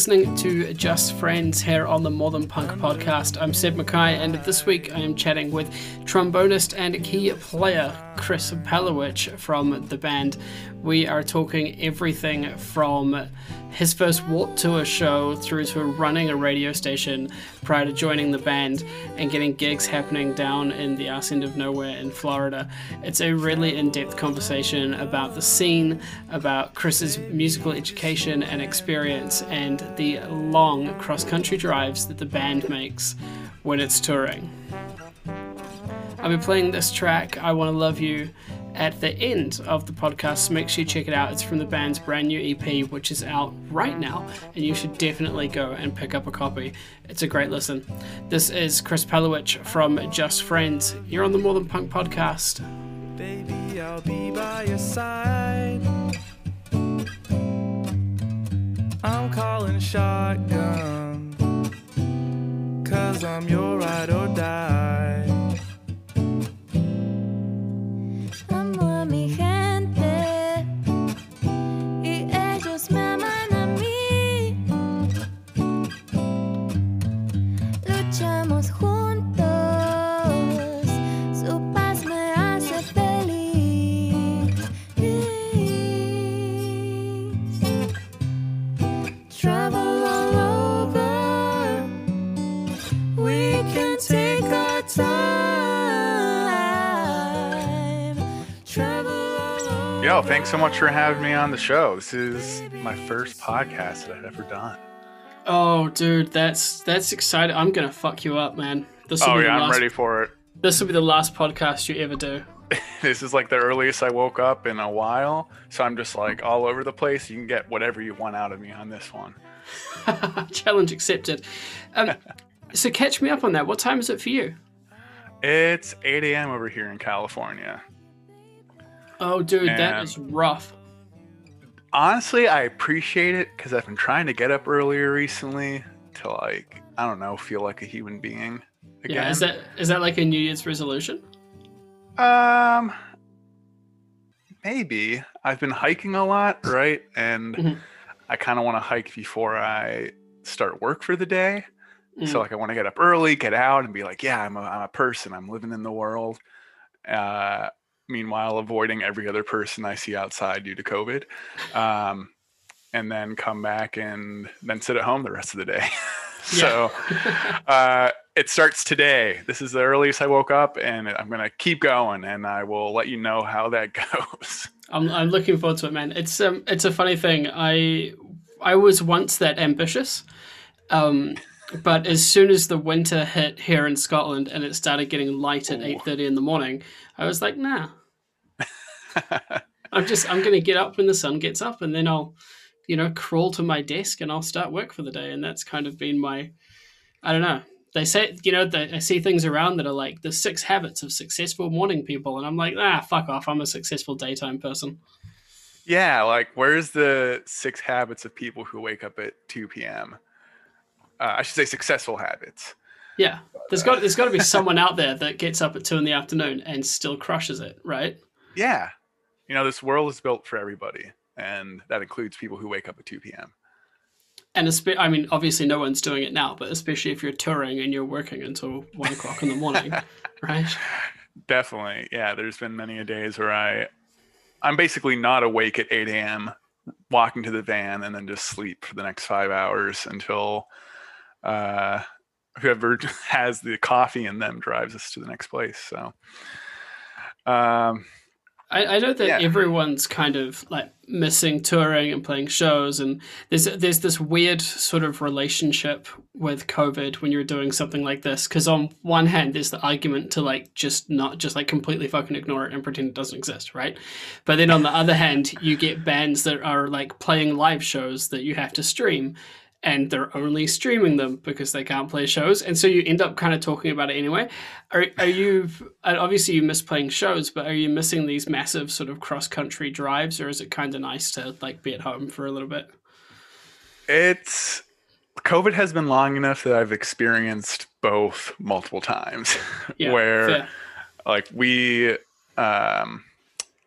listening to Just Friends here on the More Than Punk podcast. I'm Seb Mackay, and this week I am chatting with trombonist and key player Chris Palowich from the band. We are talking everything from his first Warped Tour show through to running a radio station prior to joining the band and getting gigs happening down in the arse end of nowhere in Florida. It's a really in depth conversation about the scene, about Chris's musical education and experience, and the long cross country drives that the band makes when it's touring. I'll be playing this track, I Want to Love You, at the end of the podcast. So make sure you check it out. It's from the band's brand new EP, which is out right now, and you should definitely go and pick up a copy. It's a great listen. This is Chris Palowich from Just Friends. You're on the More Than Punk podcast. Baby, I'll be by your side. I'm calling shotgun. Cause I'm your ride or die. Thanks so much for having me on the show. This is my first podcast that I've ever done. Oh, dude, that's that's exciting. I'm gonna fuck you up, man. This will Oh be yeah, the I'm last, ready for it. This will be the last podcast you ever do. This is like the earliest I woke up in a while, so I'm just like all over the place. You can get whatever you want out of me on this one. Challenge accepted. Um, so catch me up on that. What time is it for you? It's 8 a.m. over here in California. Oh, dude, that And- is rough. Honestly, I appreciate it because I've been trying to get up earlier recently to like I don't know, feel like a human being again. Yeah, is that is that like a New Year's resolution? Um, maybe. I've been hiking a lot, right? And Mhm. I kind of want to hike before I start work for the day. Mm. So like I want to get up early, get out, and be like, yeah, I'm a, I'm a person. I'm living in the world. Uh, meanwhile, avoiding every other person I see outside due to COVID. Um, and then come back and then sit at home the rest of the day. so uh, it starts today. This is the earliest I woke up, and I'm gonna keep going, and I will let you know how that goes. I'm I'm looking forward to it, man. It's um it's a funny thing. I I was once that ambitious, um, but as soon as the winter hit here in Scotland and it started getting light at eight thirty in the morning, I was like, nah. I'm just I'm gonna get up when the sun gets up, and then I'll, you know, crawl to my desk and I'll start work for the day, and that's kind of been my, I don't know. They say, you know, they, I see things around that are like the six habits of successful morning people, and I'm like, ah, fuck off. I'm a successful daytime person. yeah, like where's the six habits of people who wake up at 2 p.m. Uh, I should say successful habits. Yeah, there's got there's got to be someone out there that gets up at two in the afternoon and still crushes it, right? Yeah, you know this world is built for everybody, and that includes people who wake up at 2 p.m. And espe- I mean, obviously, no one's doing it now, but especially if you're touring and you're working until one o'clock in the morning, right? Definitely. Yeah, there's been many a days where I I'm basically not awake at 8 a.m. walking to the van and then just sleep for the next five hours until uh whoever has the coffee in them drives us to the next place. So um I, I know that Yeah. everyone's kind of like missing touring and playing shows, and there's there's this weird sort of relationship with COVID when you're doing something like this. Because on one hand, there's the argument to like just not just like completely fucking ignore it and pretend it doesn't exist, right? But then on the other hand, you get bands that are like playing live shows that you have to stream. And they're only streaming them because they can't play shows, and so you end up kind of talking about it anyway. Are are you obviously you miss playing shows, but are you missing these massive sort of cross country drives, or is it kind of nice to like be at home for a little bit? it's COVID has been long enough that I've experienced both multiple times. Yeah, where fair. like we um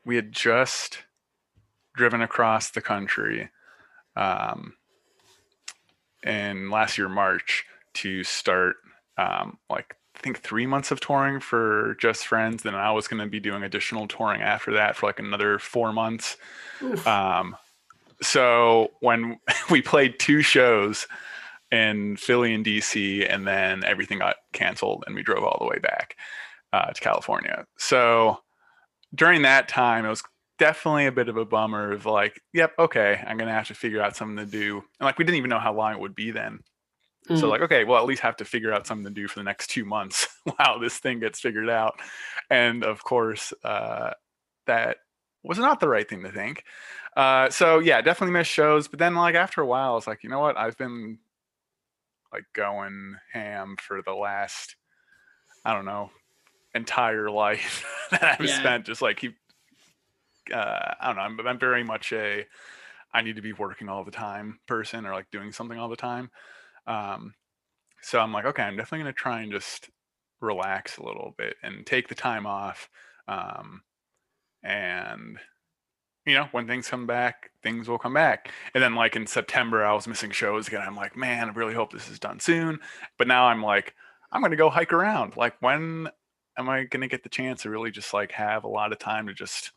we had just driven across the country um in last year March to start um like I think three months of touring for Just Friends. Then I was going to be doing additional touring after that for like another four months. Um, so when we played two shows in Philly and DC, and then everything got canceled, and we drove all the way back uh, to California. So during that time, it was definitely a bit of a bummer of like, yep, okay, I'm gonna have to figure out something to do. And like we didn't even know how long it would be then. So Mm. like, okay, well, at least have to figure out something to do for the next two months while this thing gets figured out. And of course, uh, that was not the right thing to think. Uh, so yeah, definitely missed shows. But then like after a while, it's like, you know what? I've been like going ham for the last, I don't know, entire life that I've Yeah. spent just like keep. Uh, I don't know. I'm, I'm very much a I need to be working all the time person or like doing something all the time. Um, so I'm like, okay, I'm definitely going to try and just relax a little bit and take the time off. Um, and you know, when things come back, things will come back. And then like in September, I was missing shows again. I'm like, man, I really hope this is done soon. But now I'm like, I'm going to go hike around. Like, when am I going to get the chance to really just like have a lot of time to just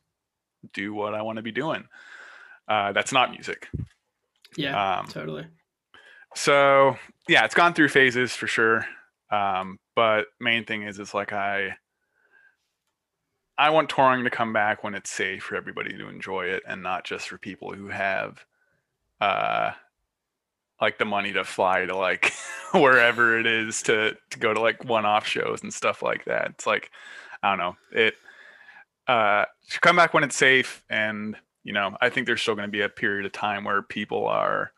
do what I want to be doing? Uh, that's not music. yeah, Um, totally. so yeah, it's gone through phases for sure. Um, but main thing is, it's like I, I want touring to come back when it's safe for everybody to enjoy it, and not just for people who have, uh, like the money to fly to like wherever it is to to go to like one-off shows and stuff like that. It's like, I don't know, it uh come back when it's safe, and you know, I think there's still going to be a period of time where people are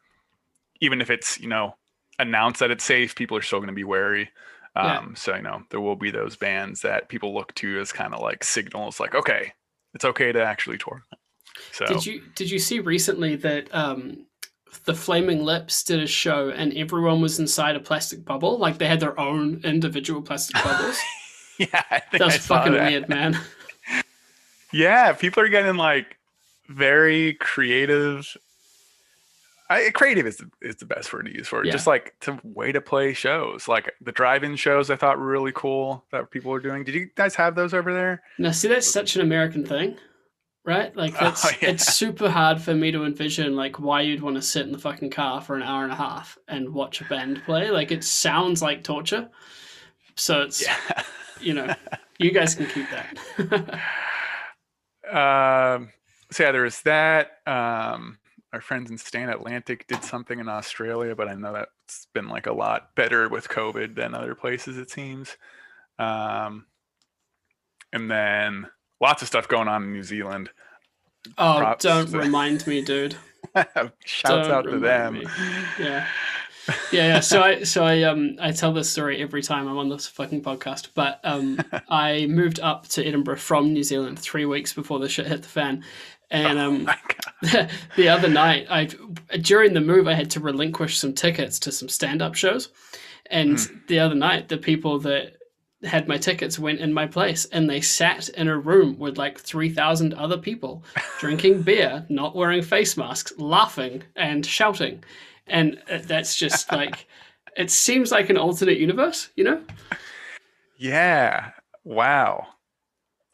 even if it's you know announced that it's safe, people are still going to be wary. Yeah. Um, So you know there will be those bands that people look to as kind of like signals, like okay, it's okay to actually tour. So Did you did you see recently that um, the Flaming Lips did a show and everyone was inside a plastic bubble? Like they had their own individual plastic bubbles. yeah, I think that was I saw fucking that. weird, man. Yeah, people are getting like very creative. I, creative is the, is the best word to use for it. Yeah. Just like to way to play shows, like the drive-in shows. I thought were really cool that people were doing. Did you guys have those over there? Now, see, that's such an American thing, right? Like, Oh, that's yeah. it's super hard for me to envision like why you'd want to sit in the fucking car for an hour and a half and watch a band play. Like, it sounds like torture. So it's Yeah. you know, you guys can keep that. um, so yeah, there was that. Um, our friends in Stand Atlantic did something in Australia, but I know that's been like a lot better with COVID than other places, it seems. Um, and then lots of stuff going on in New Zealand. oh, Props don't to- remind me, dude. Shouts Don't out to them. me. Yeah. Yeah, yeah. So I so I um I tell this story every time I'm on this fucking podcast. But um I moved up to Edinburgh from New Zealand three weeks before the shit hit the fan. And um the other night I during the move I had to relinquish some tickets to some stand up shows. And the other night the people that had my tickets went in my place and they sat in a room with like 3000 other people drinking beer not wearing face masks laughing and shouting and uh, that's just like it seems like an alternate universe you know Yeah. Wow.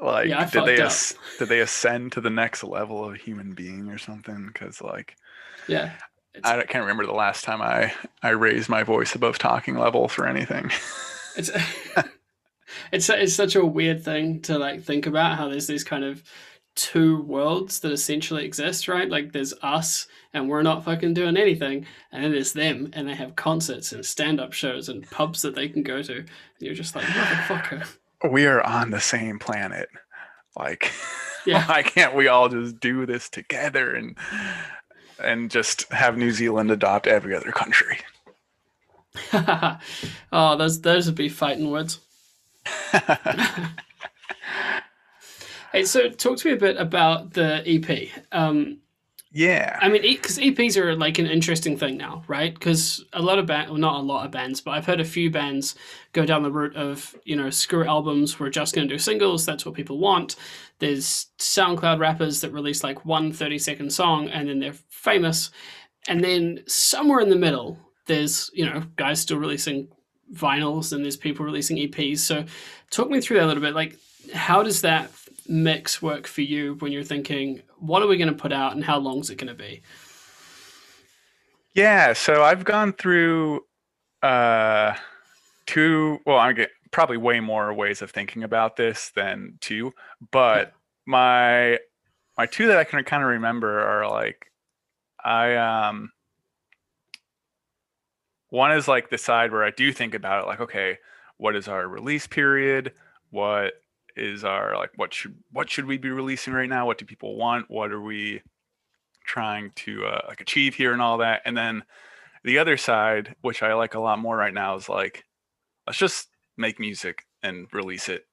Like, Yeah, did they as- did they ascend to the next level of human being or something? Because like, yeah I can't remember the last time I I raised my voice above talking level for anything. it's it's it's such a weird thing to like think about how there's these kind of two worlds that essentially exist right like there's us and we're not fucking doing anything and then there's them and they have concerts and stand-up shows and pubs that they can go to and you're just like motherfucker we are on the same planet. Like, Yeah. why can't we all just do this together and and just have New Zealand adopt every other country? oh those those would be fighting words Hey, so talk to me a bit about the EP. Um, Yeah. I mean, because EPs are like an interesting thing now, right? Because a lot of bands, well, not a lot of bands, but I've heard a few bands go down the route of, you know, screw albums, we're just going to do singles, that's what people want. There's SoundCloud rappers that release like one 30 second song and then they're famous. And then somewhere in the middle, there's, you know, guys still releasing vinyls and there's people releasing EPs. So talk me through that a little bit. Like, how does that mix work for you when you're thinking, what are we going to put out and how long is it going to be? Yeah, so I've gone through uh two well, I get probably way more ways of thinking about this than two, but my my two that I can kind of remember are like I um one is like the side where I do think about it like okay, what is our release period? What is our like what should what should we be releasing right now? What do people want? What are we trying to uh, like achieve here and all that? And then the other side, which I like a lot more right now, is like let's just make music and release it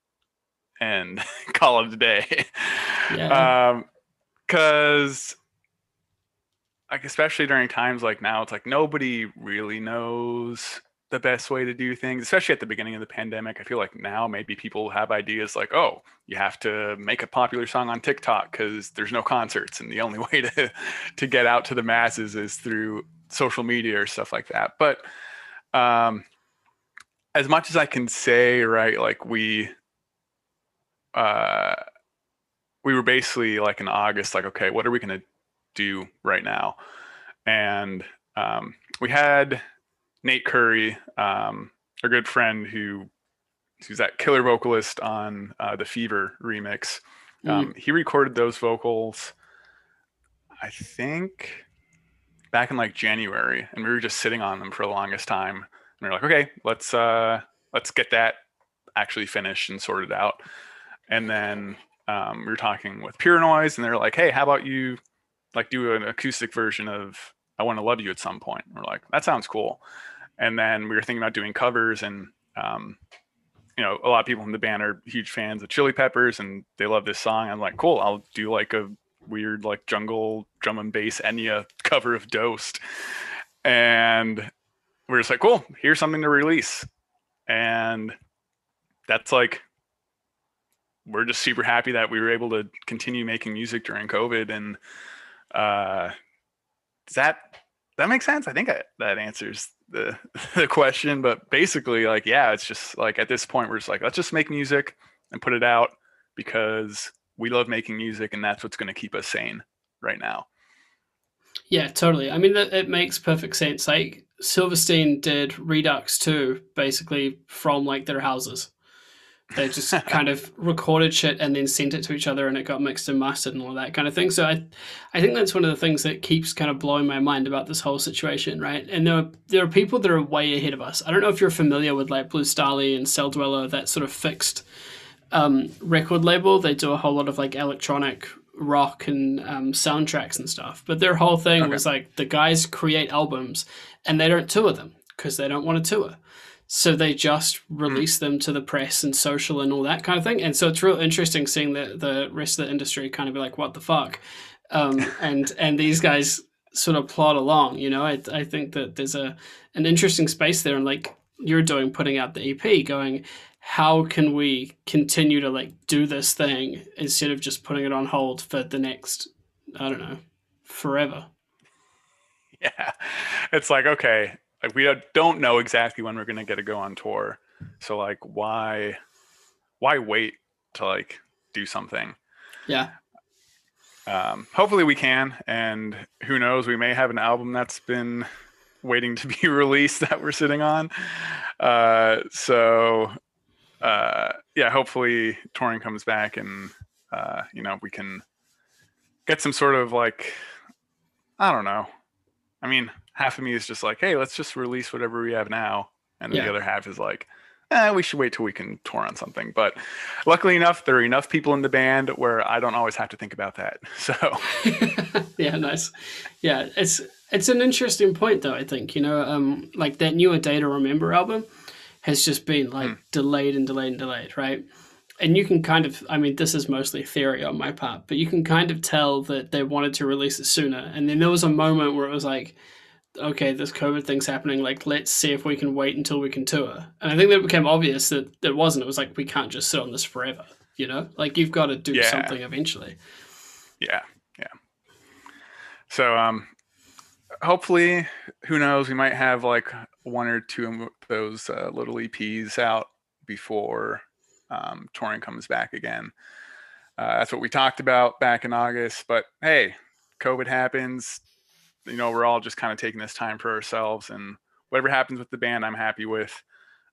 and call it a day. Yeah. um, because like especially during times like now, it's like nobody really knows the best way to do things, especially at the beginning of the pandemic. I feel like now maybe people have ideas like, oh, you have to make a popular song on TikTok because there's no concerts, and the only way to to get out to the masses is through social media or stuff like that. But um, as much as I can say, right, like we uh we were basically like in August, like, okay, what are we gonna do right now? And um, we had Nate Curry, um, a good friend who who's that killer vocalist on uh, the Fever remix. Um, He recorded those vocals, I think, back in like January, and we were just sitting on them for the longest time. And we are like, okay, let's uh, let's get that actually finished and sorted out. And then um, we were talking with Pure Noise, and they're like, hey, how about you like do an acoustic version of I Want to Love You at some point? And we're like, that sounds cool. And then we were thinking about doing covers, and um, you know, a lot of people in the band are huge fans of Chili Peppers, and they love this song. I'm like, cool, I'll do like a weird like jungle drum and bass Enya cover of Dosed, and we're just like, cool, here's something to release, and that's like we're just super happy that we were able to continue making music during COVID. And uh, does that that make sense? I think I, that answers the the question. But basically, like, yeah, it's just like at this point, we're just like, let's just make music and put it out because we love making music, and that's what's going to keep us sane right now. Yeah, totally. I mean, it makes perfect sense. Like Silverstein did Redux too, basically from like their houses. They just kind of recorded shit and then sent it to each other, and it got mixed and mastered and all that kind of thing. So I, I think that's one of the things that keeps kind of blowing my mind about this whole situation, right? And there are there are people that are way ahead of us. I don't know if you're familiar with like Blue Stahli and Celldweller, that sort of FiXT um, record label. They do a whole lot of like electronic rock and um, soundtracks and stuff. But their whole thing Okay. was like the guys create albums and they don't tour them because they don't want to tour. So they just release them to the press and social and all that kind of thing. And so it's real interesting seeing the the rest of the industry kind of be like, what the fuck? Um, and and these guys sort of plod along. You know, I I think that there's a an interesting space there, and like you're doing, putting out the EP, going, how can we continue to like do this thing instead of just putting it on hold for the next, I don't know, forever. Yeah, it's like okay, like we don't know exactly when we're going to get to go on tour, so like why, why wait to like do something? Yeah. um, hopefully we can and who knows we may have an album that's been waiting to be released that we're sitting on uh, so uh, yeah hopefully touring comes back and uh, you know we can get some sort of like i don't know i mean half of me is just like hey let's just release whatever we have now and Yeah. the other half is like eh, we should wait till we can tour on something but luckily enough there are enough people in the band where i don't always have to think about that so yeah, nice. Yeah, it's it's an interesting point though. I think you know, um, like that newer Day to Remember album has just been like Hmm. delayed and delayed and delayed, right? and you can kind of, I mean, this is mostly theory on my part, but you can kind of tell that they wanted to release it sooner. And then there was a moment where it was like, okay, this COVID thing's happening. Like, let's see if we can wait until we can tour. And I think that became obvious that it wasn't. It was like, we can't just sit on this forever, you know? Like, you've got to do Yeah. something eventually. Yeah, yeah. So um, hopefully, who knows? We might have like one or two of those uh, little EPs out before um, touring comes back again. Uh, that's what we talked about back in August. But hey, COVID happens. You know, we're all just kind of taking this time for ourselves, and whatever happens with the band, I'm happy with.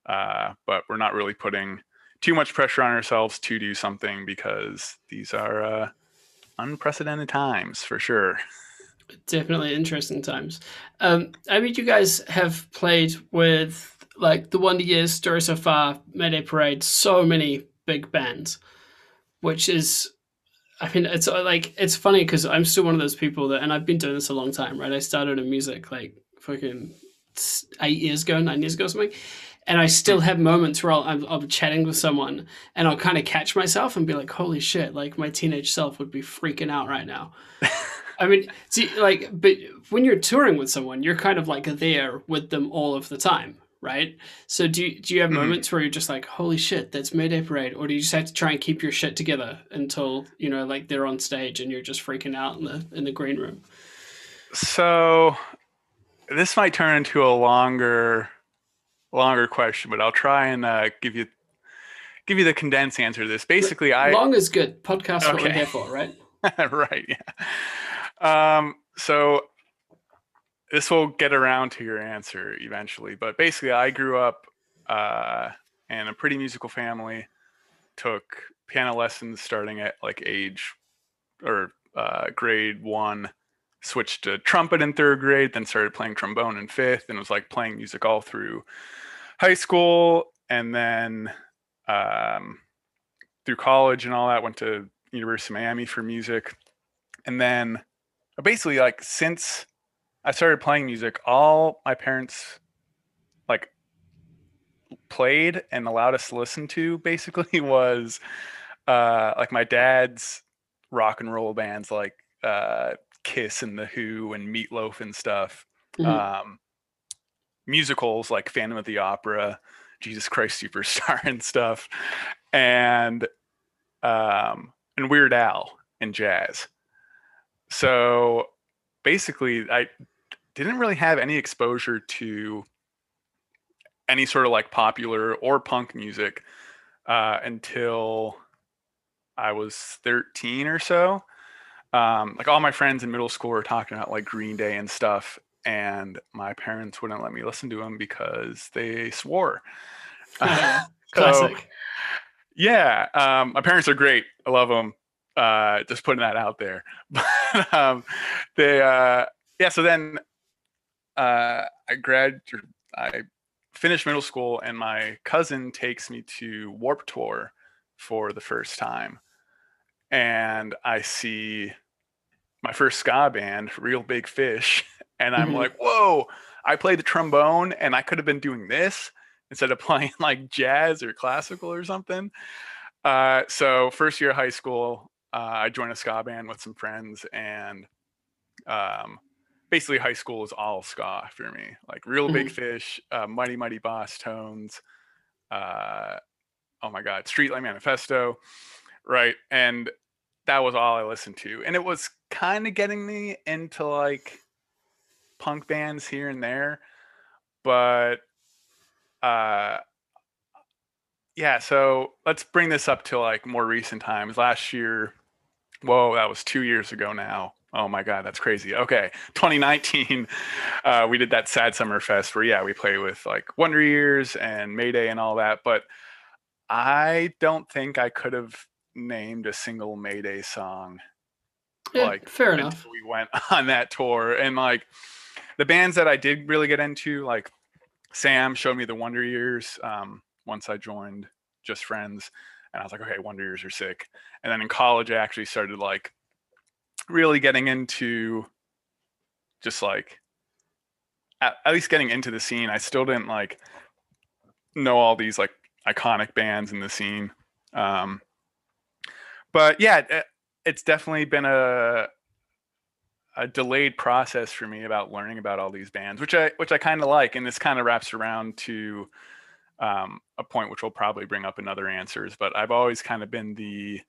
Uh, but we're not really putting too much pressure on ourselves to do something because these are uh, unprecedented times for sure. Definitely interesting times. Um, I mean, you guys have played with like the Wonder Years, Story So Far, Mayday Parade, so many big bands, which is, I mean, it's uh, like it's funny because I'm still one of those people that, and I've been doing this a long time, right? I started in music like fucking eight years ago, nine years ago, or something. And I still have moments where I'll, I'm, I'll be chatting with someone and I'll kind of catch myself and be like, holy shit, like my teenage self would be freaking out right now. I mean, see, like, but when you're touring with someone, you're kind of like there with them all of the time, right? So do you, do you have Mhm. moments where you're just like, holy shit, that's Mayday Parade, or do you just have to try and keep your shit together until you know, like they're on stage and you're just freaking out in the in the green room? So this might turn into a longer longer question, but I'll try and uh, give you give you the condensed answer to this. Basically, I Long is good. Podcast what we're here for, right? right, yeah. Um, so this will get around to your answer eventually, but basically, I grew up uh, in a pretty musical family. Took piano lessons starting at like age or uh, grade one. Switched to trumpet in third grade, then started playing trombone in fifth, and was like playing music all through high school, and then um, through college and all that. Went to University of Miami for music, and then basically like since I started playing music, all my parents like played and allowed us to listen to basically was uh like my dad's rock and roll bands like uh Kiss and the Who and Meatloaf and stuff. Mhm. Um musicals like Phantom of the Opera, Jesus Christ Superstar and stuff. And um and Weird Al and jazz. So basically I didn't really have any exposure to any sort of like popular or punk music uh, until I was 13 or so. Um, like all my friends in middle school were talking about like Green Day and stuff, and my parents wouldn't let me listen to them because they swore. Yeah, So, Classic. yeah, um, my parents are great. I love them. Uh, just putting that out there. But um, they, uh, yeah. So then uh, I grad, I finished middle school, and my cousin takes me to Warped Tour for the first time, and I see my first ska band, Real Big Fish, and I'm Mhm. like, whoa! I played the trombone, and I could have been doing this instead of playing like jazz or classical or something. Uh, so first year of high school, uh, I joined a ska band with some friends, and um, basically high school is all ska for me. Like Real Big Fish, uh, Mighty Mighty Bosstones, uh, oh my God, Streetlight Manifesto, right? And that was all I listened to, and it was kind of getting me into like punk bands here and there, but uh yeah so let's bring this up to like more recent times. Last year whoa that was two years ago now. Oh my god that's crazy. Okay 2019 uh we did that sad summer fest where yeah we played with like wonder years and mayday and all that but i don't think i could have named a single mayday song Yeah, like, fair enough. we went on that tour. And like the bands that i did really get into like sam showed me the wonder years um, once i joined just friends and i was like okay wonder years are sick. And then in college i actually started like really getting into just like at, at least getting into the scene. I still didn't like know all these like iconic bands in the scene Um, but yeah, it, it's definitely been a a delayed process for me about learning about all these bands, which I which I kind of like, and this kind of wraps around to um, a point which we'll probably bring up in other answers. But I've always kind of been the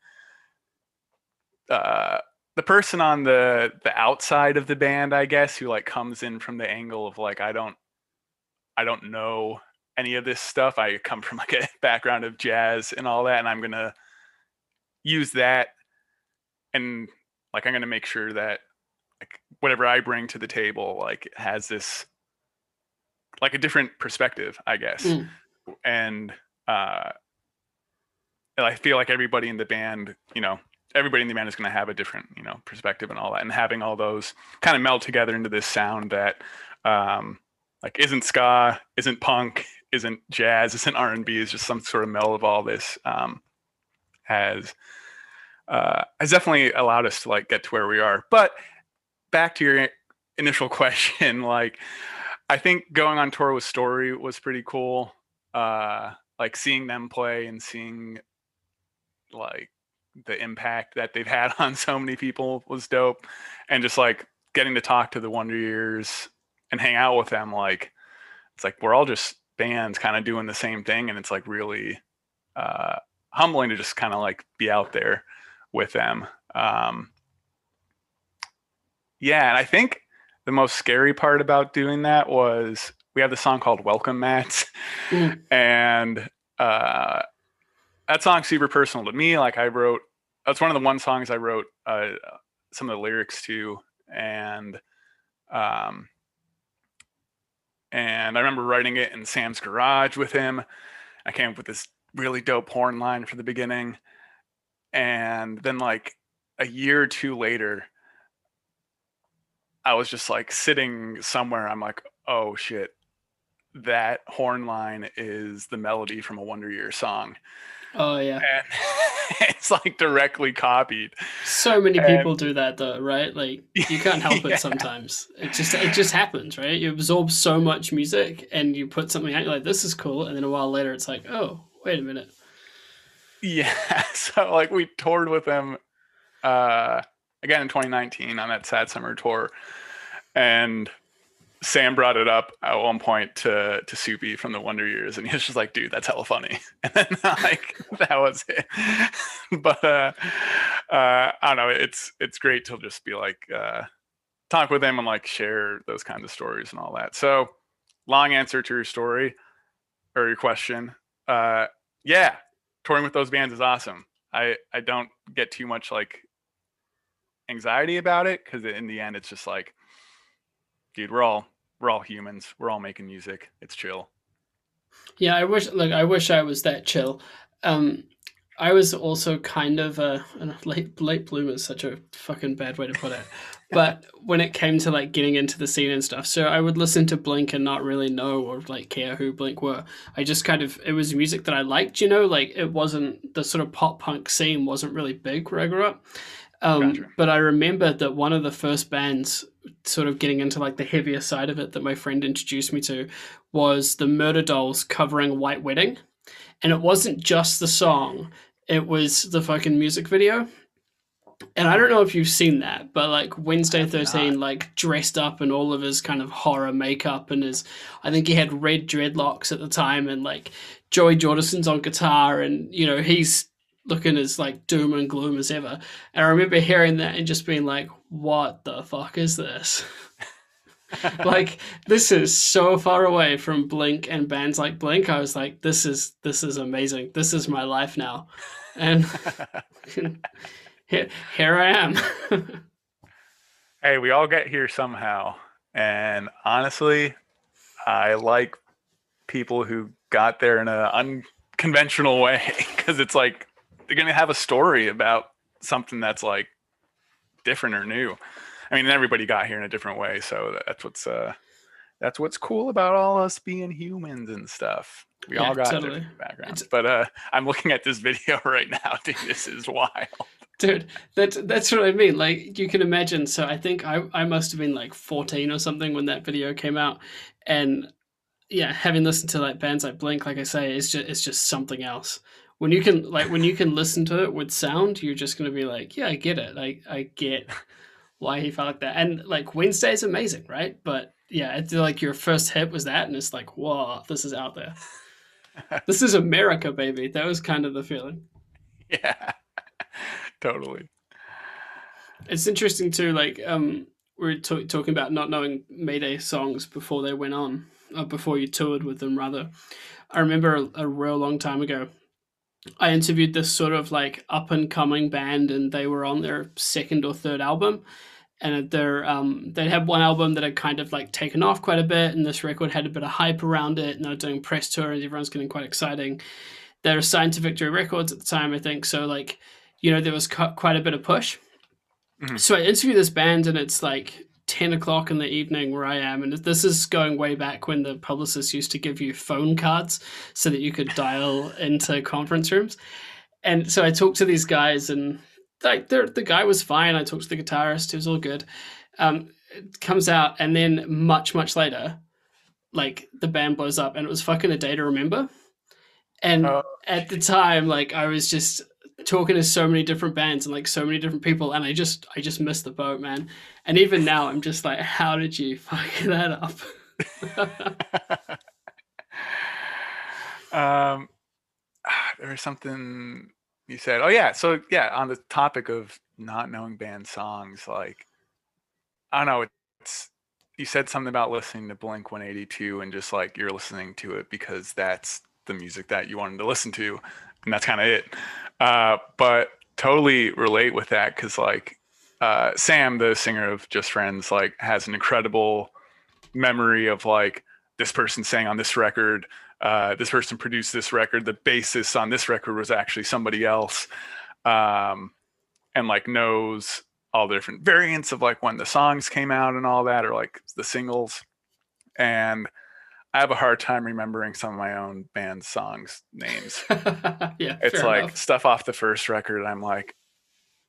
uh, the person on the the outside of the band, I guess, who like comes in from the angle of like I don't I don't know any of this stuff. I come from like a background of jazz and all that, and I'm gonna use that and like I'm gonna make sure that like whatever I bring to the table like has this like a different perspective, I guess. Mm. And uh and I feel like everybody in the band, you know, everybody in the band is going to have a different, you know, perspective and all that, and having all those kind of meld together into this sound that, um, like isn't ska, isn't punk, isn't jazz, isn't R and B, is just some sort of meld of all this. Um, has uh, has definitely allowed us to like get to where we are. But back to your initial question, like I think going on tour with Story was pretty cool. Uh, like seeing them play and seeing like the impact that they've had on so many people was dope, and just like getting to talk to the Wonder Years and hang out with them, like it's like we're all just bands kind of doing the same thing, and it's like really uh, humbling to just kind of like be out there with them. Um, yeah, and I think the most scary part about doing that was we have the song called "Welcome Mats," Mm. and uh, that song's super personal to me. Like I wrote, that's one of the one songs I wrote uh, some of the lyrics to, and um, and I remember writing it in Sam's garage with him. I came up with this really dope horn line for the beginning, and then like a year or two later, I was just like sitting somewhere. I'm like, oh shit, that horn line is the melody from a Wonder Year song, Oh yeah. and it's like directly copied. So many And- people do that though, right? Like you can't help Yeah. it sometimes. It just it just happens, right? You absorb so much music and you put something out, you're like, this is cool, and then a while later it's like, oh, wait a minute. Yeah, so like we toured with them uh again in 2019 on that Sad Summer tour, and Sam brought it up at one point to to Soupy from the Wonder Years, and he was just like, "Dude, that's hella funny," and then like that was it. but uh, uh, I don't know. It's it's great to just be like uh, talk with them and like share those kinds of stories and all that. So, long answer to your story or your question. Uh, yeah, touring with those bands is awesome. I I don't get too much like anxiety about it because in the end it's just like, dude, we're all we're all humans. We're all making music. It's chill. Yeah, I wish like I wish I was that chill. Um I was also kind of a, late late bloomer is such a fucking bad way to put it. But when it came to like getting into the scene and stuff, so I would listen to Blink and not really know or like care who Blink were. I just kind of it was music that I liked, you know, like it wasn't the sort of pop punk scene wasn't really big where I grew up. Um, Gotcha. But I remember that one of the first bands, sort of getting into like the heavier side of it, that my friend introduced me to, was the Murderdolls covering White Wedding, and it wasn't just the song; it was the fucking music video. And I don't know if you've seen that, but like Wednesday have Thirteen, like dressed up in all of his kind of horror makeup and his, I think he had red dreadlocks at the time, and like Joey Jordison's on guitar, and you know he's looking as like doom and gloom as ever. And I remember hearing that and just being like, "What the fuck is this?" like this is so far away from Blink and bands like Blink. I was like, "This is this is amazing. This is my life now," and here, here I am. hey, we all get here somehow. And honestly, I like people who got there in an unconventional way because it's like they're going to have a story about something that's like different or new. I mean, everybody got here in a different way, so that's what's uh that's what's cool about all us being humans and stuff. We Yeah, all got totally. different backgrounds. It's- But uh I'm looking at this video right now, dude. This is wild. Dude, that's that's what I mean. Like you can imagine. So I think I I must have been like fourteen or something when that video came out, and yeah, having listened to like bands like Blink, like I say, it's just it's just something else. When you can like when you can listen to it with sound, you're just gonna be like, yeah, I get it. I I get why he felt like that. And like Wednesday is amazing, right? But yeah, it's like your first hit was that, and it's like, whoa, this is out there. this is America, baby. That was kind of the feeling. Yeah, totally. It's interesting too. Like, um, we are t- talking about not knowing Mayday songs before they went on, or before you toured with them, rather. I remember a, a real long time ago. I interviewed this sort of like up and coming band, and they were on their second or third album. And they're um, they had one album that had kind of like taken off quite a bit, and this record had a bit of hype around it. And they were doing press tour, and everyone's getting quite exciting. They're assigned to Victory Records at the time, I think. So like, you know, there was cu- quite a bit of push. Mhm. So I interview this band, and it's like 10 o'clock in the evening where I am. And this is going way back when the publicists used to give you phone cards so that you could dial into conference rooms. And so I talked to these guys, and like the, the guy was fine. I talked to the guitarist, it was all good. Um, it comes out, and then much, much later, like the band blows up, and it was fucking a day to remember. And Oh, at the time, like I was just talking to so many different bands and like so many different people, and I just I just missed the boat, man. And even now, I'm just like, how did you fuck that up? um, there was something you said. Oh yeah, so yeah, on the topic of not knowing band songs, like I don't know, it's you said something about listening to Blink 182 and just like you're listening to it because that's the music that you wanted to listen to, and that's kind of it. Uh, but totally relate with that because like uh, Sam, the singer of Just Friends, like has an incredible memory of like this person sang on this record uh, this person produced this record the bassist on this record was actually somebody else um, and like knows all the different variants of like when the songs came out and all that or like the singles and i have a hard time remembering some of my own band songs names. Yeah, it's like enough. stuff off the first record i'm like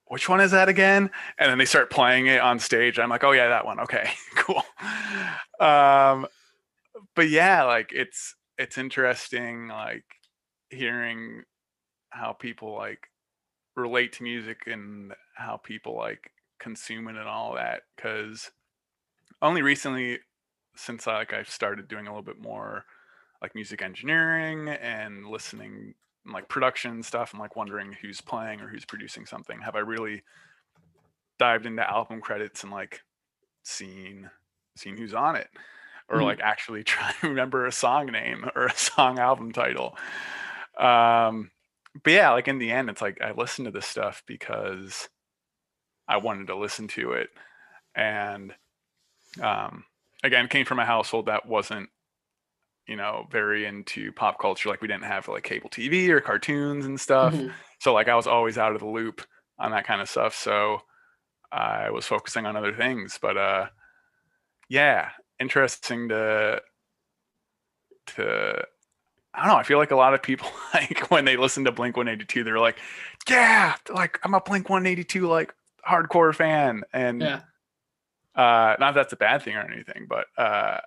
which one is that again? And then they start playing it on stage i'm like oh yeah that one okay cool. Um but yeah like it's it's interesting like hearing how people like relate to music and how people like consume it and all that because only recently since I, like i've started doing a little bit more like music engineering and listening and like production stuff and like wondering who's playing or who's producing something have i really dived into album credits and like seen seen who's on it? Or Mhm. like actually try to remember a song name or a song album title. Um but yeah like in the end it's like i listened to this stuff because i wanted to listen to it. And um again came from a household that wasn't you know very into pop culture. Like we didn't have like cable tv or cartoons and stuff. Mhm. so like i was always out of the loop on that kind of stuff. So i was focusing on other things. But uh yeah interesting to to i don't know. I feel like a lot of people like when they listen to blink 182 they're like yeah like i'm a blink 182 like hardcore fan. And Yeah. Uh not that that's a bad thing or anything but uh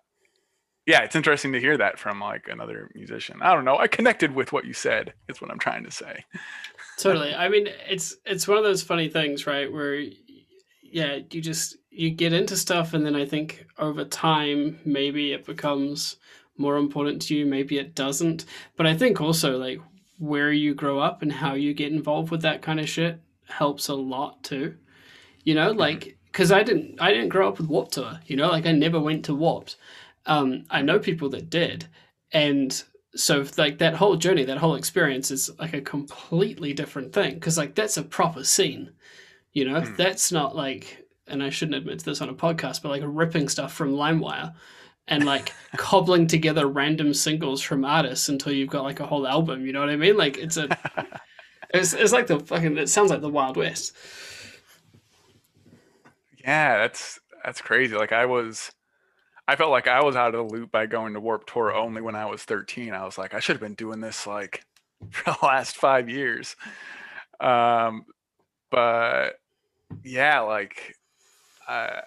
yeah it's interesting to hear that from like another musician. I don't know. I connected with what you said is what i'm trying to say. Totally. I mean it's it's one of those funny things right where yeah you just you get into stuff and then i think over time maybe it becomes more important to you maybe it doesn't. But i think also like where you grow up and how you get involved with that kind of shit helps a lot too. You know like because i didn't i didn't grow up with warped tour you know? Like i never went to warped um i know people that did. And so like that whole journey that whole experience is like a completely different thing. Because like that's a proper scene you know? Mm. that's not like and i shouldn't admit to this on a podcast but like ripping stuff from limewire and like cobbling together random singles from artists until you've got like a whole album you know what i mean? Like it's a it's, it's like the fucking it sounds like the wild west yeah that's that's crazy like i was i felt like i was out of the loop by going to warped tour only when i was 13 i was like i should have been doing this like for the last five years um but yeah like uh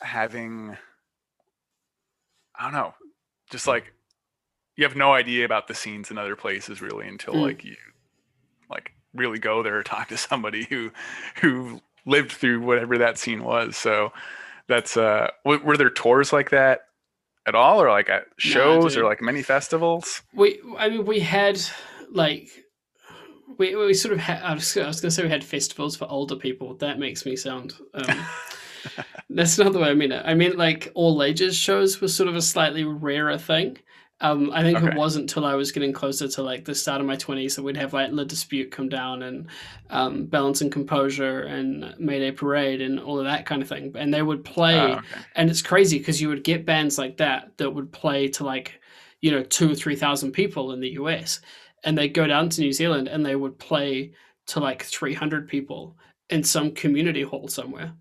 having i don't know just like you have no idea about the scenes in other places really until Mm. like you like really go there or talk to somebody who who lived through whatever that scene was. So that's uh w- were there tours like that at all or like at shows or like many festivals? We, I mean, we had like we we sort of had. I was, I was going to say we had festivals for older people. That makes me sound. Um, that's not the way I mean it. I mean like all ages shows was sort of a slightly rarer thing. Um, I think Okay. it wasn't until I was getting closer to like the start of my twenties that we'd have like La Dispute come down and um, Balance and Composure and Mayday Parade and all of that kind of thing. And they would play Oh, okay. and it's crazy because you would get bands like that that would play to like you know two or three thousand people in the us and they'd go down to new zealand and they would play to like 300 people in some community hall somewhere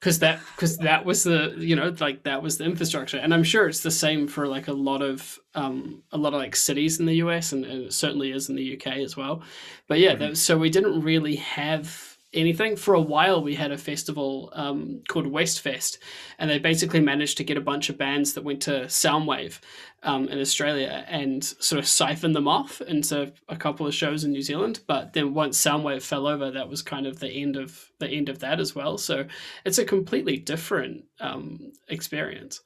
because that because that was the you know like that was the infrastructure and i'm sure it's the same for like a lot of um a lot of like cities in the us and, and it certainly is in the uk as well but yeah Mhm. that, so we didn't really have anything. For a while we had a festival um, called westfest and they basically managed to get a bunch of bands that went to soundwave um, in australia and sort of siphon them off into a couple of shows in new zealand. But then once soundwave fell over that was kind of the end of the end of that as well. So it's a completely different um, experience.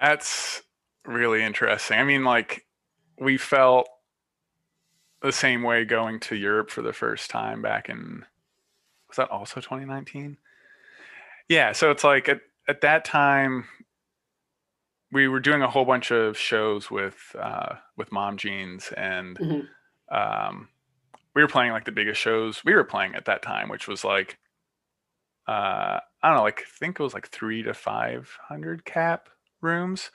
That's really interesting. I mean, like, we felt the same way going to Europe for the first time back in, was that also 2019? Yeah. So it's like at, at that time, we were doing a whole bunch of shows with, uh, with Mom Jeans and, Mhm. um, we were playing like the biggest shows we were playing at that time, which was like, uh, I don't know, like, I think it was like three to 500 cap rooms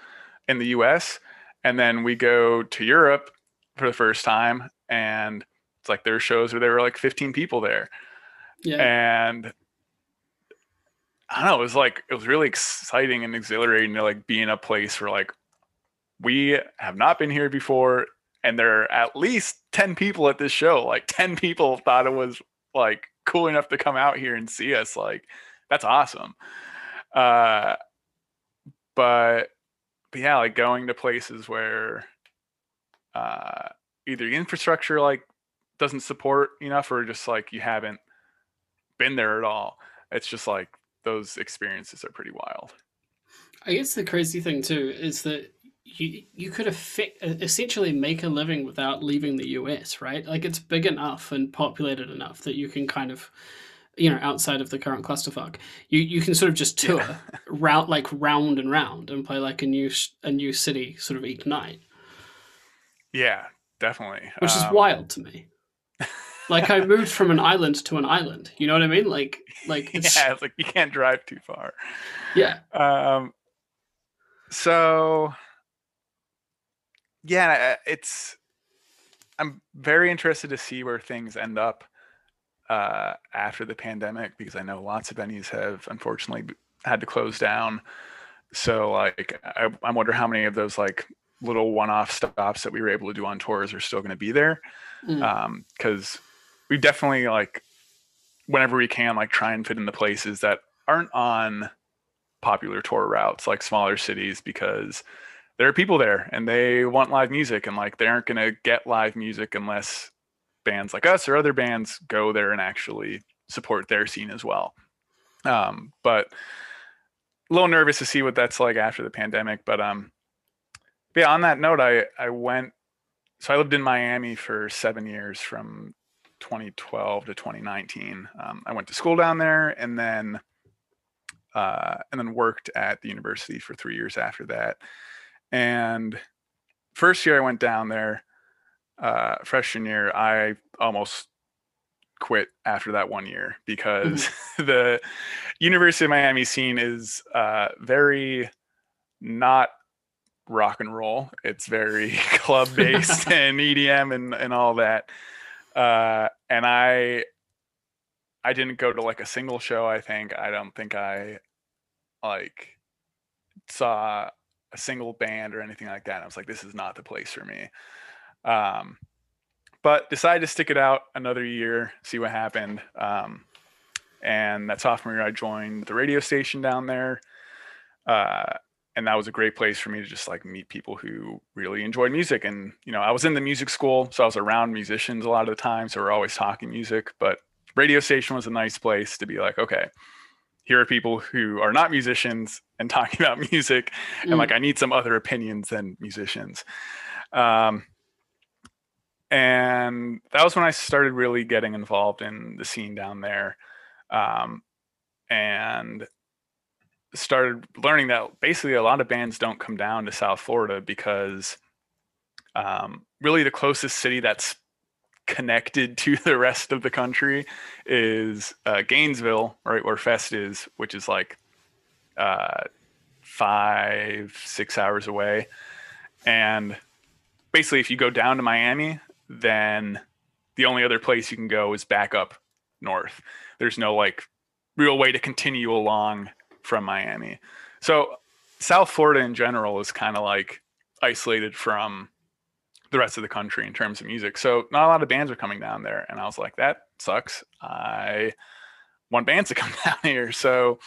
in the US. And then we go to Europe for the first time, and it's like there were shows where there were like 15 people there. yeah And I don't know, it was like it was really exciting and exhilarating to like be in a place where like we have not been here before, and there are at least 10 people at this show. Like 10 people thought it was like cool enough to come out here and see us. Like that's awesome. Uh but but yeah, like going to places where uh either the infrastructure like doesn't support enough or just like you haven't been there at all. It's just like those experiences are pretty wild. I guess the crazy thing too is that you you could effect, essentially make a living without leaving the US, right? Like it's big enough and populated enough that you can kind of, you know, outside of the current clusterfuck, you you can sort of just tour route like round and round and play like a new a new city sort of each night, Yeah, definitely. which is Um, wild to me. Like I moved from an island to an island. You know what I mean? Like like it's yeah, it's like you can't drive too far. yeah. Um, so yeah, it's I'm very interested to see where things end up uh, after the pandemic because I know lots of venues have unfortunately had to close down. So like I, I wonder how many of those like little one-off stops that we were able to do on tours are still going to be there Mm. because we definitely like whenever we can like try and fit in the places that aren't on popular tour routes like smaller cities because there are people there and they want live music and like they aren't going to get live music unless bands like us or other bands go there and actually support their scene as well um, but a little nervous to see what that's like after the pandemic but um yeah on that note i i went so I lived in Miami for seven years from 2012 to 2019. Um, I went to school down there and then uh, and then worked at the university for three years after that. And first year I went down there, uh, freshman year, I almost quit after that one year because the University of Miami scene is uh, very not rock and roll. It's very club based and EDM and, and all that. Uh, and I I didn't go to like a single show, I think. I don't think I like saw a single band or anything like that. I was like, this is not the place for me. Um, but decided to stick it out another year, see what happened. Um, and that sophomore year, I joined the radio station down there. Uh, and that was a great place for me to just like meet people who really enjoyed music. And you know, I was in the music school, so I was around musicians a lot of the time, so we're always talking music. But radio station was a nice place to be like, okay, here are people who are not musicians and talking about music, and Mm. like I need some other opinions than musicians. Um, and that was when I started really getting involved in the scene down there, um, and started learning that basically a lot of bands don't come down to South Florida because um, really the closest city that's connected to the rest of the country is uh, Gainesville, right where Fest is, which is like uh, five six hours away, and basically if you go down to Miami, then the only other place you can go is back up north. There's no like real way to continue along from Miami. So South Florida in general is kind of like isolated from the rest of the country in terms of music. So not a lot of bands are coming down there. And I was like, that sucks. I want bands to come down here. So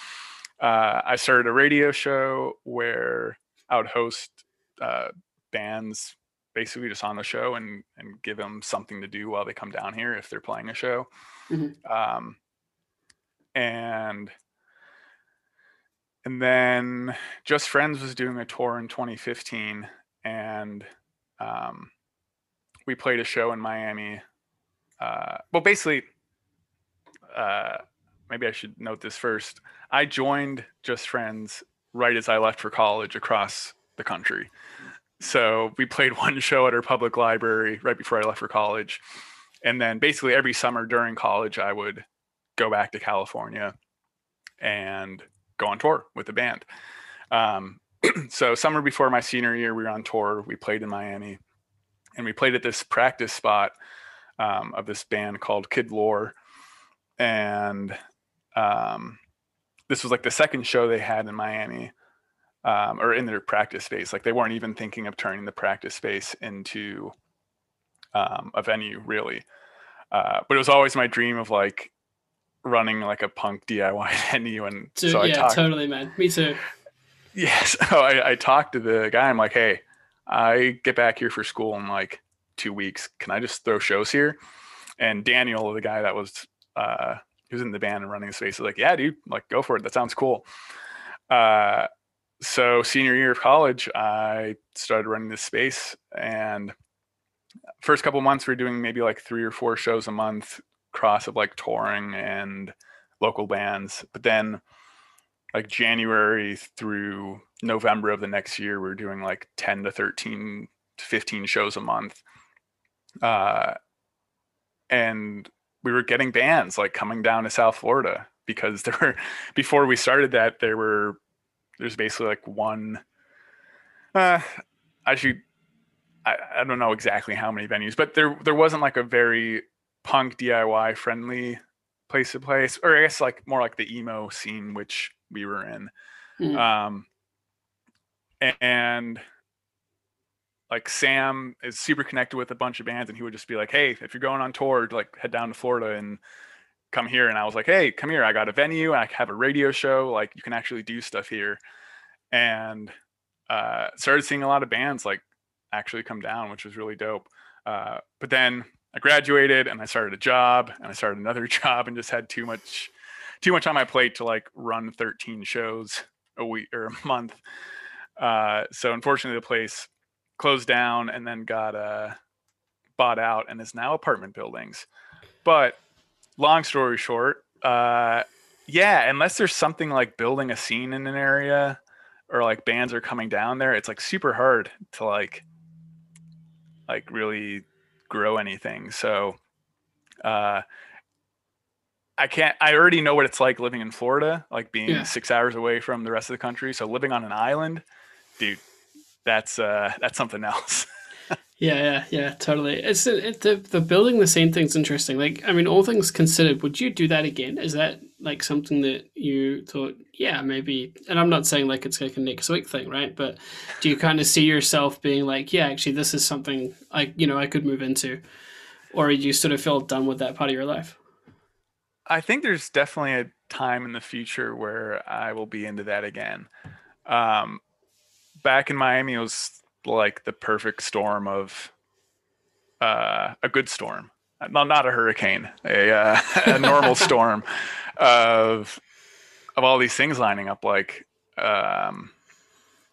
uh, I started a radio show where I would host uh, bands basically just on the show and and give them something to do while they come down here if they're playing a show. Mhm. Um, and and then Just Friends was doing a tour in 2015, and um, we played a show in Miami. Uh, well, basically, uh, maybe I should note this first. I joined Just Friends right as I left for college across the country. So we played one show at our public library right before I left for college. And then basically every summer during college, I would go back to California and go on tour with the band. Um, so summer before my senior year, we were on tour. We played in Miami, and we played at this practice spot um, of this band called Kid Lore, and um, this was like the second show they had in Miami, um, or in their practice space. Like they weren't even thinking of turning the practice space into um, a venue, really. Uh, but it was always my dream of like running like a punk DIY venue, and So, so I yeah, talked. totally, man. Me too. Yes. So I, I talked to the guy. I'm like, hey, I get back here for school in like two weeks. Can I just throw shows here? And Daniel, the guy that was uh he was in the band and running the space, was like, yeah, dude, like go for it. That sounds cool. Uh so senior year of college, I started running this space and first couple months we are doing maybe like three or four shows a month, cross of like touring and local bands. But then like January through November of the next year, we are doing like 10 to 13 to 15 shows a month. Uh, and we were getting bands like coming down to South Florida because there were, before we started that, there were, there's basically like one, uh, actually, I, I don't know exactly how many venues, but there, there wasn't like a very punk DIY friendly place to place, or I guess like more like the emo scene, which we were in. Mm. Um, and like Sam is super connected with a bunch of bands, and he would just be like, "Hey, if you're going on tour, like head down to Florida and come here." And I was like, "Hey, come here! I got a venue. I have a radio show. Like you can actually do stuff here." And uh, started seeing a lot of bands like actually come down, which was really dope. Uh, but then I graduated and I started a job and I started another job and just had too much too much on my plate to like run 13 shows a week or a month. Uh, so unfortunately the place closed down and then got uh, bought out and is now apartment buildings. But long story short, uh, yeah, unless there's something like building a scene in an area or like bands are coming down there, it's like super hard to like like really grow anything. So uh I can't I already know what it's like living in Florida, like being Yeah. 6 hours away from the rest of the country. So living on an island, dude, that's uh that's something else. Yeah, yeah, yeah, totally. It's it, the the building the same thing's interesting. Like, I mean, all things considered, would you do that again? Is that like something that you thought, yeah, maybe? And I'm not saying like it's like a next week thing, right? But do you kind of see yourself being like, yeah, actually, this is something I, you know, I could move into, or you sort of feel done with that part of your life? I think there's definitely a time in the future where I will be into that again. Um, back in Miami, it was like the perfect storm of uh, a good storm, not not a hurricane, a uh, a normal storm of of all these things lining up. Like, um,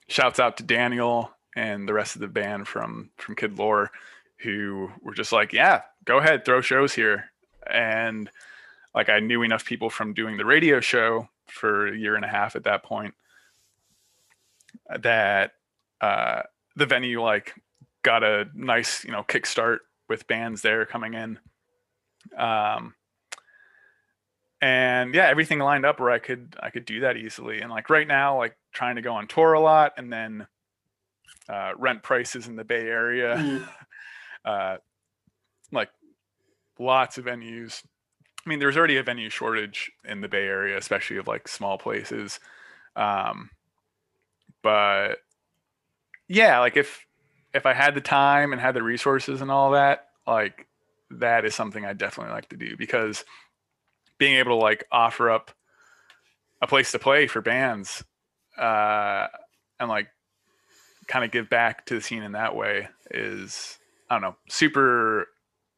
shouts out to Daniel and the rest of the band from from Kid Lore, who were just like, yeah, go ahead, throw shows here, and like I knew enough people from doing the radio show for a year and a half at that point that uh, the venue like got a nice you know kickstart with bands there coming in um and yeah everything lined up where i could i could do that easily and like right now like trying to go on tour a lot and then uh, rent prices in the bay area Mm. uh, like lots of venues i mean there's already a venue shortage in the bay area especially of like small places um but yeah like if if i had the time and had the resources and all that like that is something i definitely like to do because being able to like offer up a place to play for bands uh and like kind of give back to the scene in that way is i don't know super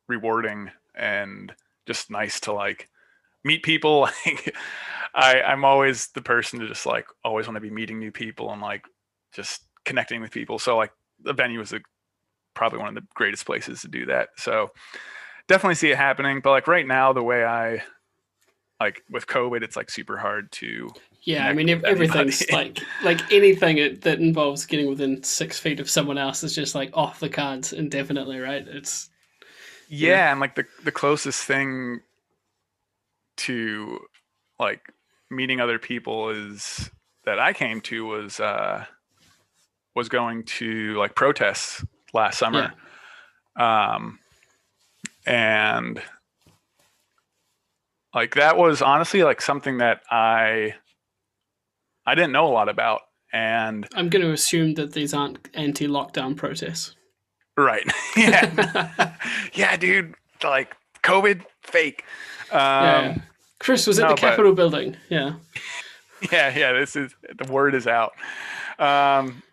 rewarding and just nice to like meet people. Like i i'm always the person to just like always want to be meeting new people and like just connecting with people. So like the venue is a, probably one of the greatest places to do that. So definitely see it happening. But like right now the way i like with covid it's like super hard to Yeah, I mean ev- everything's like like anything that involves getting within six feet of someone else is just like off the cards indefinitely, right? It's yeah, Yeah. and like the the closest thing to like meeting other people is that I came to was uh was going to like protests last summer. Um and like that was honestly like something that I I didn't know a lot about and I'm going to assume that these aren't anti-lockdown protests. right yeah yeah dude like covid fake um yeah. Chris was at no, the Capitol building. Yeah. yeah yeah this is the word is out um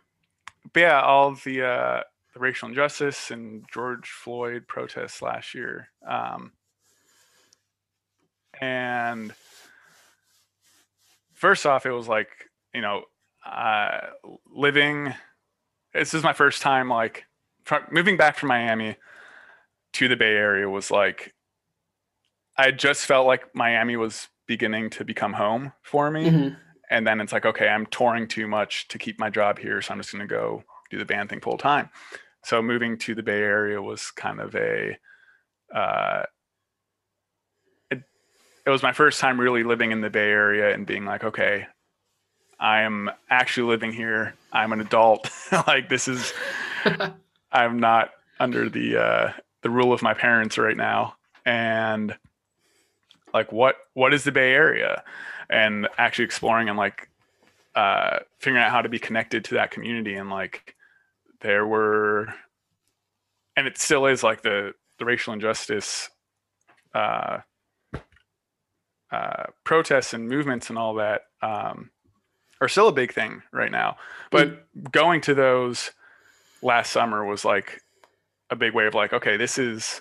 but yeah all the uh the racial injustice and george floyd protests last year um and first off it was like you know uh living this is my first time like moving back from miami to the bay area was like i just felt like miami was beginning to become home for me Mhm. and then it's like okay i'm touring too much to keep my job here so i'm just going to go do the band thing full time so moving to the bay area was kind of a uh, it was my first time really living in the bay area and being like okay i am actually living here. I'm an adult. Like this is i'm not under the uh, the rule of my parents right now. And like what what is the bay area? And actually exploring and like uh figuring out how to be connected to that community. And like there were and it still is like the the racial injustice uh uh protests and movements and all that um are still a big thing right now. But going to those last summer was like a big way of like okay this is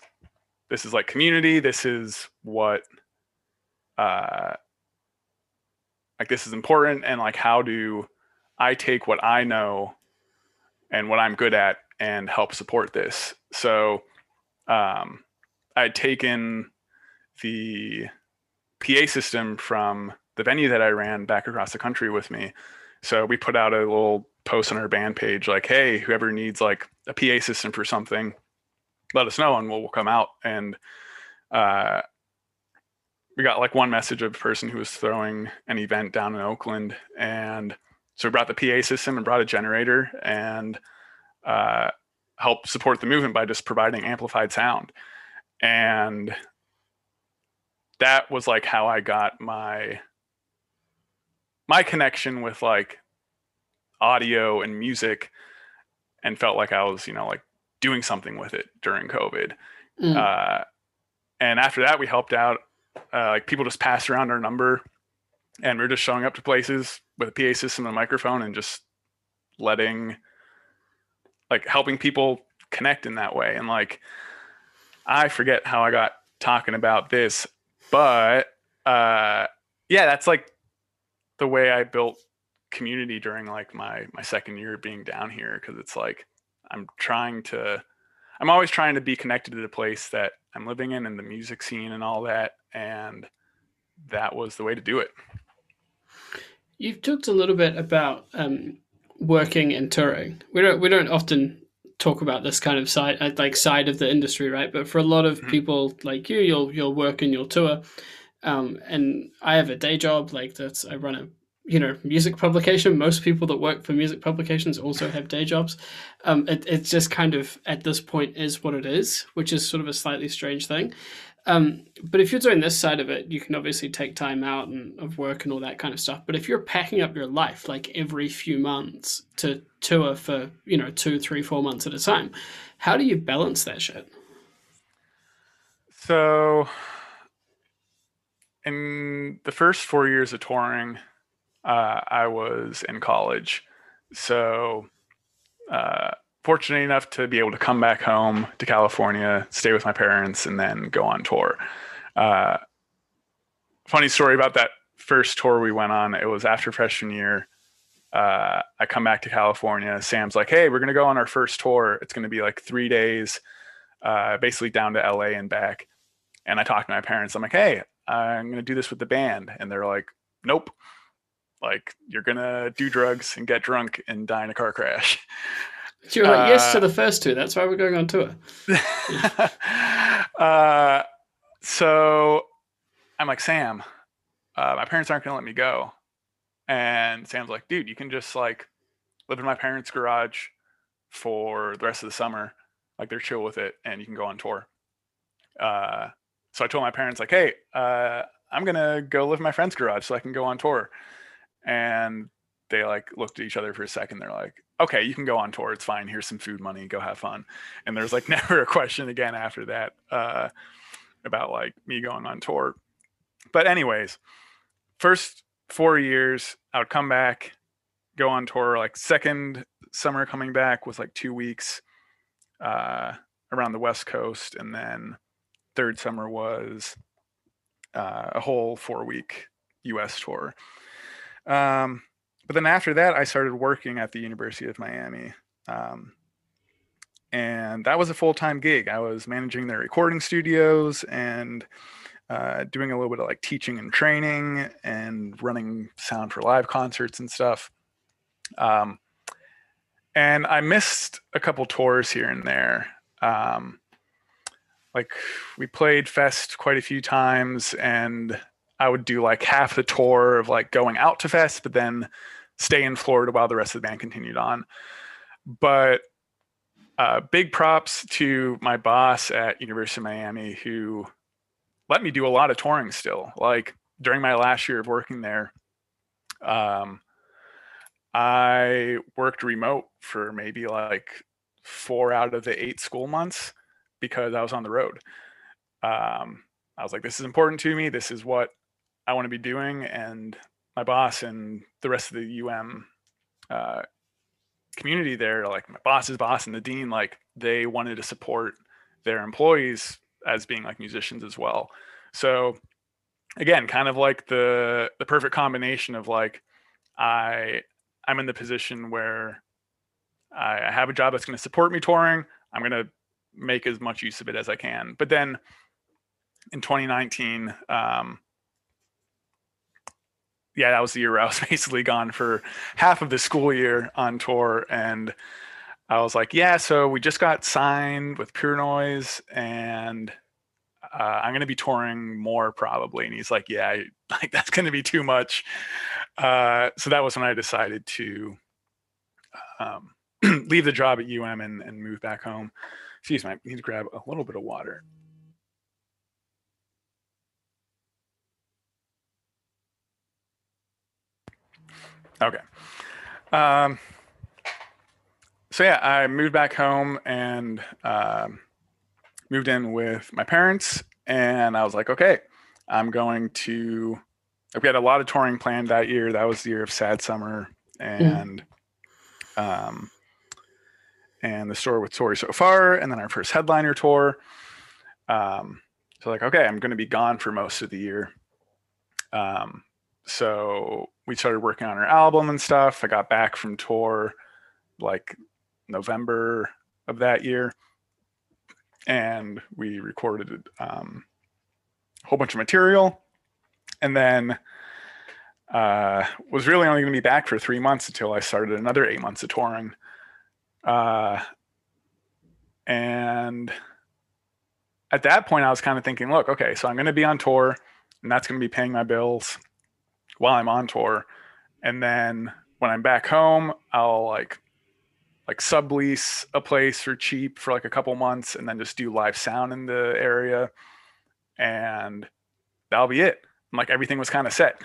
this is like community. This is what uh like this is important. And like how do i take what i know and what i'm good at and help support this? So um i'd taken the pa system from the venue that i ran back across the country with me. So we put out a little post on our band page like hey whoever needs like a pa system for something let us know and we'll, we'll come out. And uh we got like one message of a person who was throwing an event down in Oakland, and so we brought the PA system and brought a generator and uh, helped support the movement by just providing amplified sound, and that was like how I got my my connection with like audio and music, and felt like I was you know like doing something with it during COVID. Mm. Uh, and after that, we helped out. Uh, like people just passed around our number, and we are just showing up to places with a PA system and a microphone, and just letting like helping people connect in that way and like i forget how i got talking about this but uh yeah that's like the way i built community during like my my second year being down here because it's like i'm trying to i'm always trying to be connected to the place that i'm living in and the music scene and all that and that was the way to do it You've talked a little bit about um, working and touring. We don't we don't often talk about this kind of side uh, like side of the industry, right? But for a lot of Mhm. people like you, you'll you'll work and you'll tour. Um, and I have a day job like that's I run a you know music publication. Most people that work for music publications also have day jobs. Um, it, it's just kind of at this point is what it is, which is sort of a slightly strange thing. Um, but if you're doing this side of it, you can obviously take time out and of work and all that kind of stuff. But if you're packing up your life like every few months to tour for you know two, three, four months at a time, how do you balance that shit? So, in the first four years of touring, uh, I was in college. So, uh, fortunate enough to be able to come back home to California, stay with my parents, and then go on tour. Uh, funny story about that first tour we went on. It was after freshman year. Uh, I come back to California. Sam's like, "Hey, we're gonna go on our first tour. It's gonna be like three days, uh, basically down to LA and back." And I talked to my parents. I'm like, "Hey, I'm going to do this with the band," and they're like, "Nope. Like you're gonna do drugs and get drunk and die in a car crash." You're like, yes to Uh, the first two. That's why we're going on tour. uh, so I'm like, Sam, uh, my parents aren't gonna let me go, and Sam's like, dude, you can just like live in my parents' garage for the rest of the summer. Like they're chill with it, and you can go on tour. Uh, so I told my parents like, hey, uh, I'm gonna go live in my friend's garage so I can go on tour, and they like looked at each other for a second. They're like, okay, you can go on tour. It's fine. Here's some food money. Go have fun. And there's like never a question again after that uh, about like me going on tour. But anyways, first four years, I would come back, go on tour. Like second summer coming back was like two weeks uh, around the West Coast, and then third summer was uh, a whole four week U.S. tour. Um, but then after that, I started working at the University of Miami. Um, and that was a full time gig. I was managing their recording studios and uh, doing a little bit of like teaching and training and running sound for live concerts and stuff. Um, and I missed a couple tours here and there. Um, like we played Fest quite a few times, and I would do like half the tour of like going out to Fest, but then stay in Florida while the rest of the band continued on. But uh, big props to my boss at University of Miami who let me do a lot of touring still. Like during my last year of working there, um, I worked remote for maybe like four out of the eight school months because I was on the road. Um, I was like, this is important to me. This is what I want to be doing. And my boss and the rest of the UM uh, community there, like my boss's boss and the dean, like they wanted to support their employees as being like musicians as well. So again, kind of like the the perfect combination of like I I'm in the position where I, I have a job that's going to support me touring. I'm going to make as much use of it as I can. But then in 2019, um, yeah, that was the year where I was basically gone for half of the school year on tour. And I was like, yeah, so we just got signed with Pure Noise and uh, I'm going to be touring more probably. And he's like, yeah, like that's going to be too much. Uh, so that was when I decided to um, leave the job at UM and, and move back home. Excuse me, I need to grab a little bit of water. Okay. Um, so yeah, I moved back home and um, moved in with my parents, and I was like, okay, I'm going to. We had a lot of touring planned that year. That was the year of Sad Summer, and um, and the tour with Tori so far, and then our first headliner tour. Um, so like, okay, I'm going to be gone for most of the year. Um, so we started working on our album and stuff. I got back from tour like November of that year, and we recorded um, a whole bunch of material, and then uh, was really only going to be back for three months until I started another eight months of touring. Uh, and at that point, I was kind of thinking, look, okay, so I'm going to be on tour, and that's going to be paying my bills while I'm on tour, and then when I'm back home, I'll like like sublease a place for cheap for like a couple months, and then just do live sound in the area, and that'll be it. And, like everything was kind of set,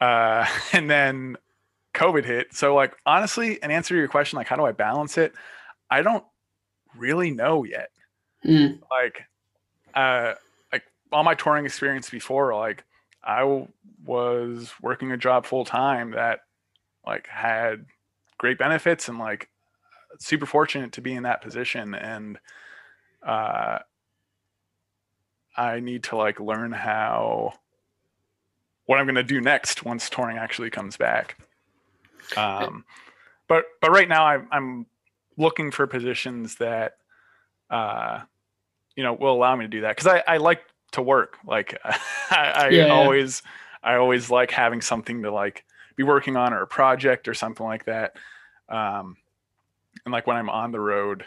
uh, and then COVID hit. So like honestly, and answer to your question, like how do I balance it? I don't really know yet. Mm. Like, uh, like all my touring experience before, like I was working a job full time that like had great benefits and like super fortunate to be in that position and uh I need to like learn how what I'm going to do next once touring actually comes back. Um, but but right now I'm I'm looking for positions that uh, you know will allow me to do that because I, I like to work. Like I, I Yeah, always I always like having something to like be working on or a project or something like that. Um, and like when I'm on the road,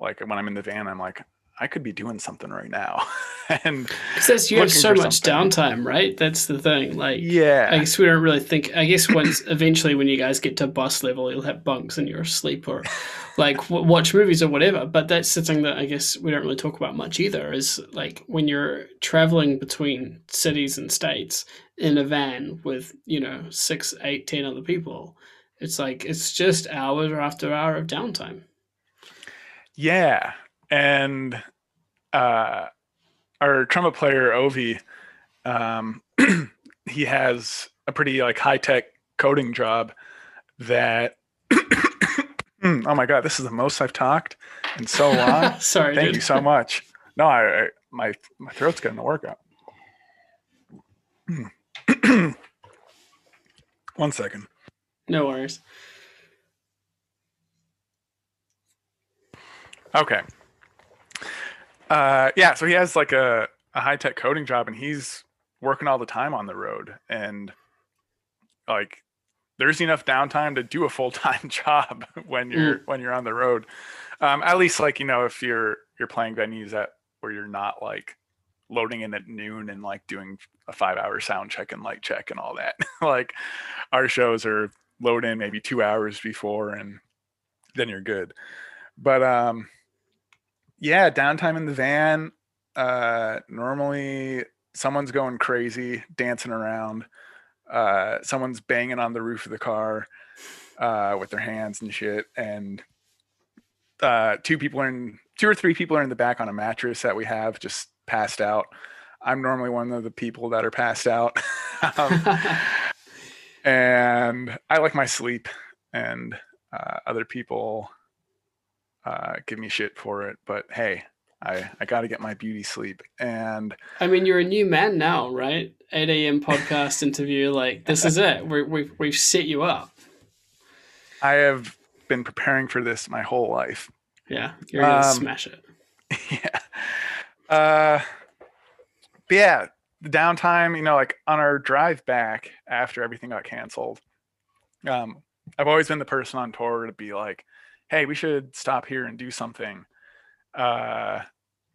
like when I'm in the van, I'm like I could be doing something right now. and 'Cause that's you have so much something. downtime, right? That's the thing. Like, yeah, I guess we don't really think. I guess once eventually, when you guys get to bus level, you'll have bunks and you're asleep or like w- watch movies or whatever. But that's the thing that I guess we don't really talk about much either. Is like when you're traveling between cities and states in a van with you know six, eight, ten other people. It's like it's just hour after hour of downtime. Yeah, and uh, our trumpet player Ovi, um, he has a pretty like high tech coding job that. oh my god, this is the most I've talked in so long. Sorry, Thank dude. you so much. No, I, I my my throat's getting a workout. One second. No worries. Okay. Uh, yeah, so he has like a, a high tech coding job and he's working all the time on the road. And like there's enough downtime to do a full time job when you're when you're on the road. Um, at least like, you know, if you're you're playing venues that where you're not like loading in at noon and like doing a five hour sound check and light check and all that. like our shows are load in maybe two hours before and then you're good. But um yeah, downtime in the van. Uh, normally, someone's going crazy, dancing around. Uh, someone's banging on the roof of the car uh, with their hands and shit. And uh, two people are in, two or three people are in the back on a mattress that we have just passed out. I'm normally one of the people that are passed out. um, and I like my sleep, and uh, other people uh, give me shit for it. But hey, I I got to get my beauty sleep, and I mean, you're a new man now, right? 8 a.m. podcast interview. Like, this is it. We're, we've, we've set you up. I have been preparing for this my whole life. Yeah, you're going to Um, smash it. yeah. Uh, but yeah, the downtime, you know, like on our drive back after everything got canceled, um, I've always been the person on tour to be like, hey, we should stop here and do something. Uh,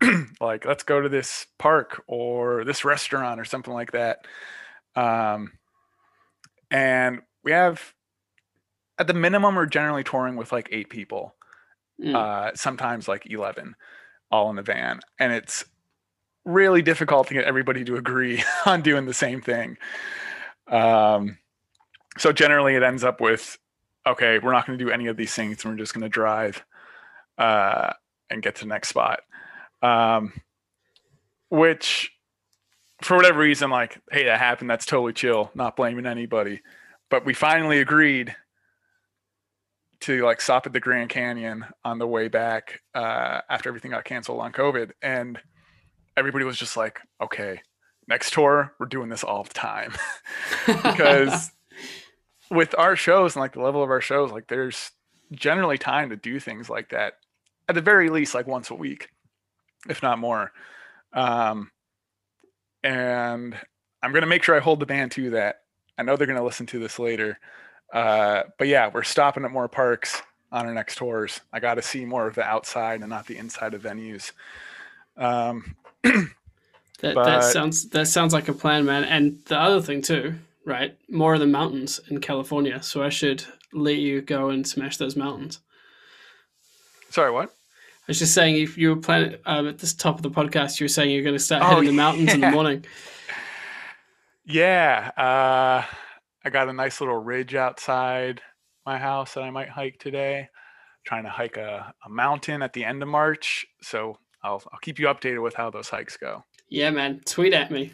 like, let's go to this park or this restaurant or something like that. Um, and we have, at the minimum, we're generally touring with like eight people Mm. uh, sometimes like 11 all in the van and it's really difficult to get everybody to agree on doing the same thing um, so generally it ends up with okay we're not going to do any of these things we're just going to drive uh, and get to the next spot. Um, which for whatever reason like hey that happened that's totally chill not blaming anybody. But we finally agreed to like stop at the Grand Canyon on the way back uh, after everything got canceled on COVID, and everybody was just like, "Okay, next tour, we're doing this all the time," because with our shows and like the level of our shows, like there's generally time to do things like that at the very least, like once a week, if not more. Um, and I'm gonna make sure I hold the band to that. I know they're gonna listen to this later. Uh, but yeah, we're stopping at more parks on our next tours. I got to see more of the outside and not the inside of venues. Um, That, that sounds that sounds like a plan, man. And the other thing too, right? More of the mountains in California. So I should let you go and smash those mountains. sorry, what? I was just saying, if you were planning um, at this top of the podcast, you were saying you're going to start Oh, hitting the mountains in the morning. Yeah, uh, I got a nice little ridge outside my house that I might hike today. Trying to hike a, a mountain at the end of March, so I'll I'll keep you updated with how those hikes go. Yeah, man. Tweet at me.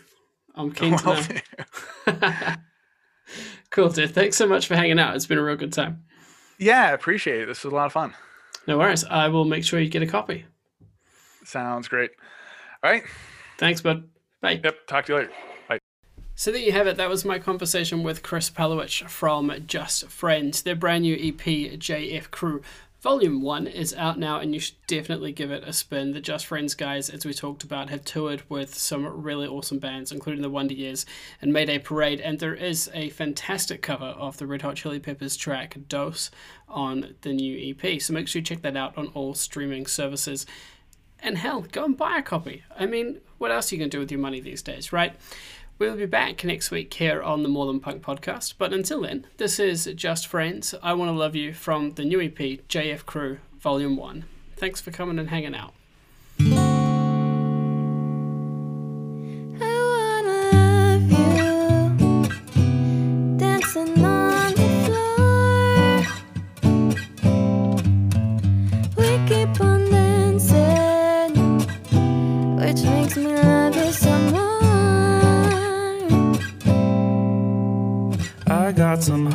I'm keen to know. cool, dude. Thanks so much for hanging out. It's been a real good time. yeah, I appreciate it. This was a lot of fun. No worries. I will make sure you get a copy. Sounds great. All right. Thanks, bud. Bye. Yep. Talk to you later. Bye. So there you have it. That was my conversation with Chris Palowich from Just Friends. Their brand new EP, JF Crew. Volume 1 is out now, and you should definitely give it a spin. The Just Friends guys, as we talked about, have toured with some really awesome bands, including the Wonder Years and Mayday Parade. And there is a fantastic cover of the Red Hot Chili Peppers track Dose on the new EP. So make sure you check that out on all streaming services. And hell, go and buy a copy. I mean, what else are you going to do with your money these days, right? We'll be back next week here on the More Than Punk podcast. But until then, this is Just Friends. I Want to Love You from the new EP, JF Crew, Volume 1. Thanks for coming and hanging out. Got some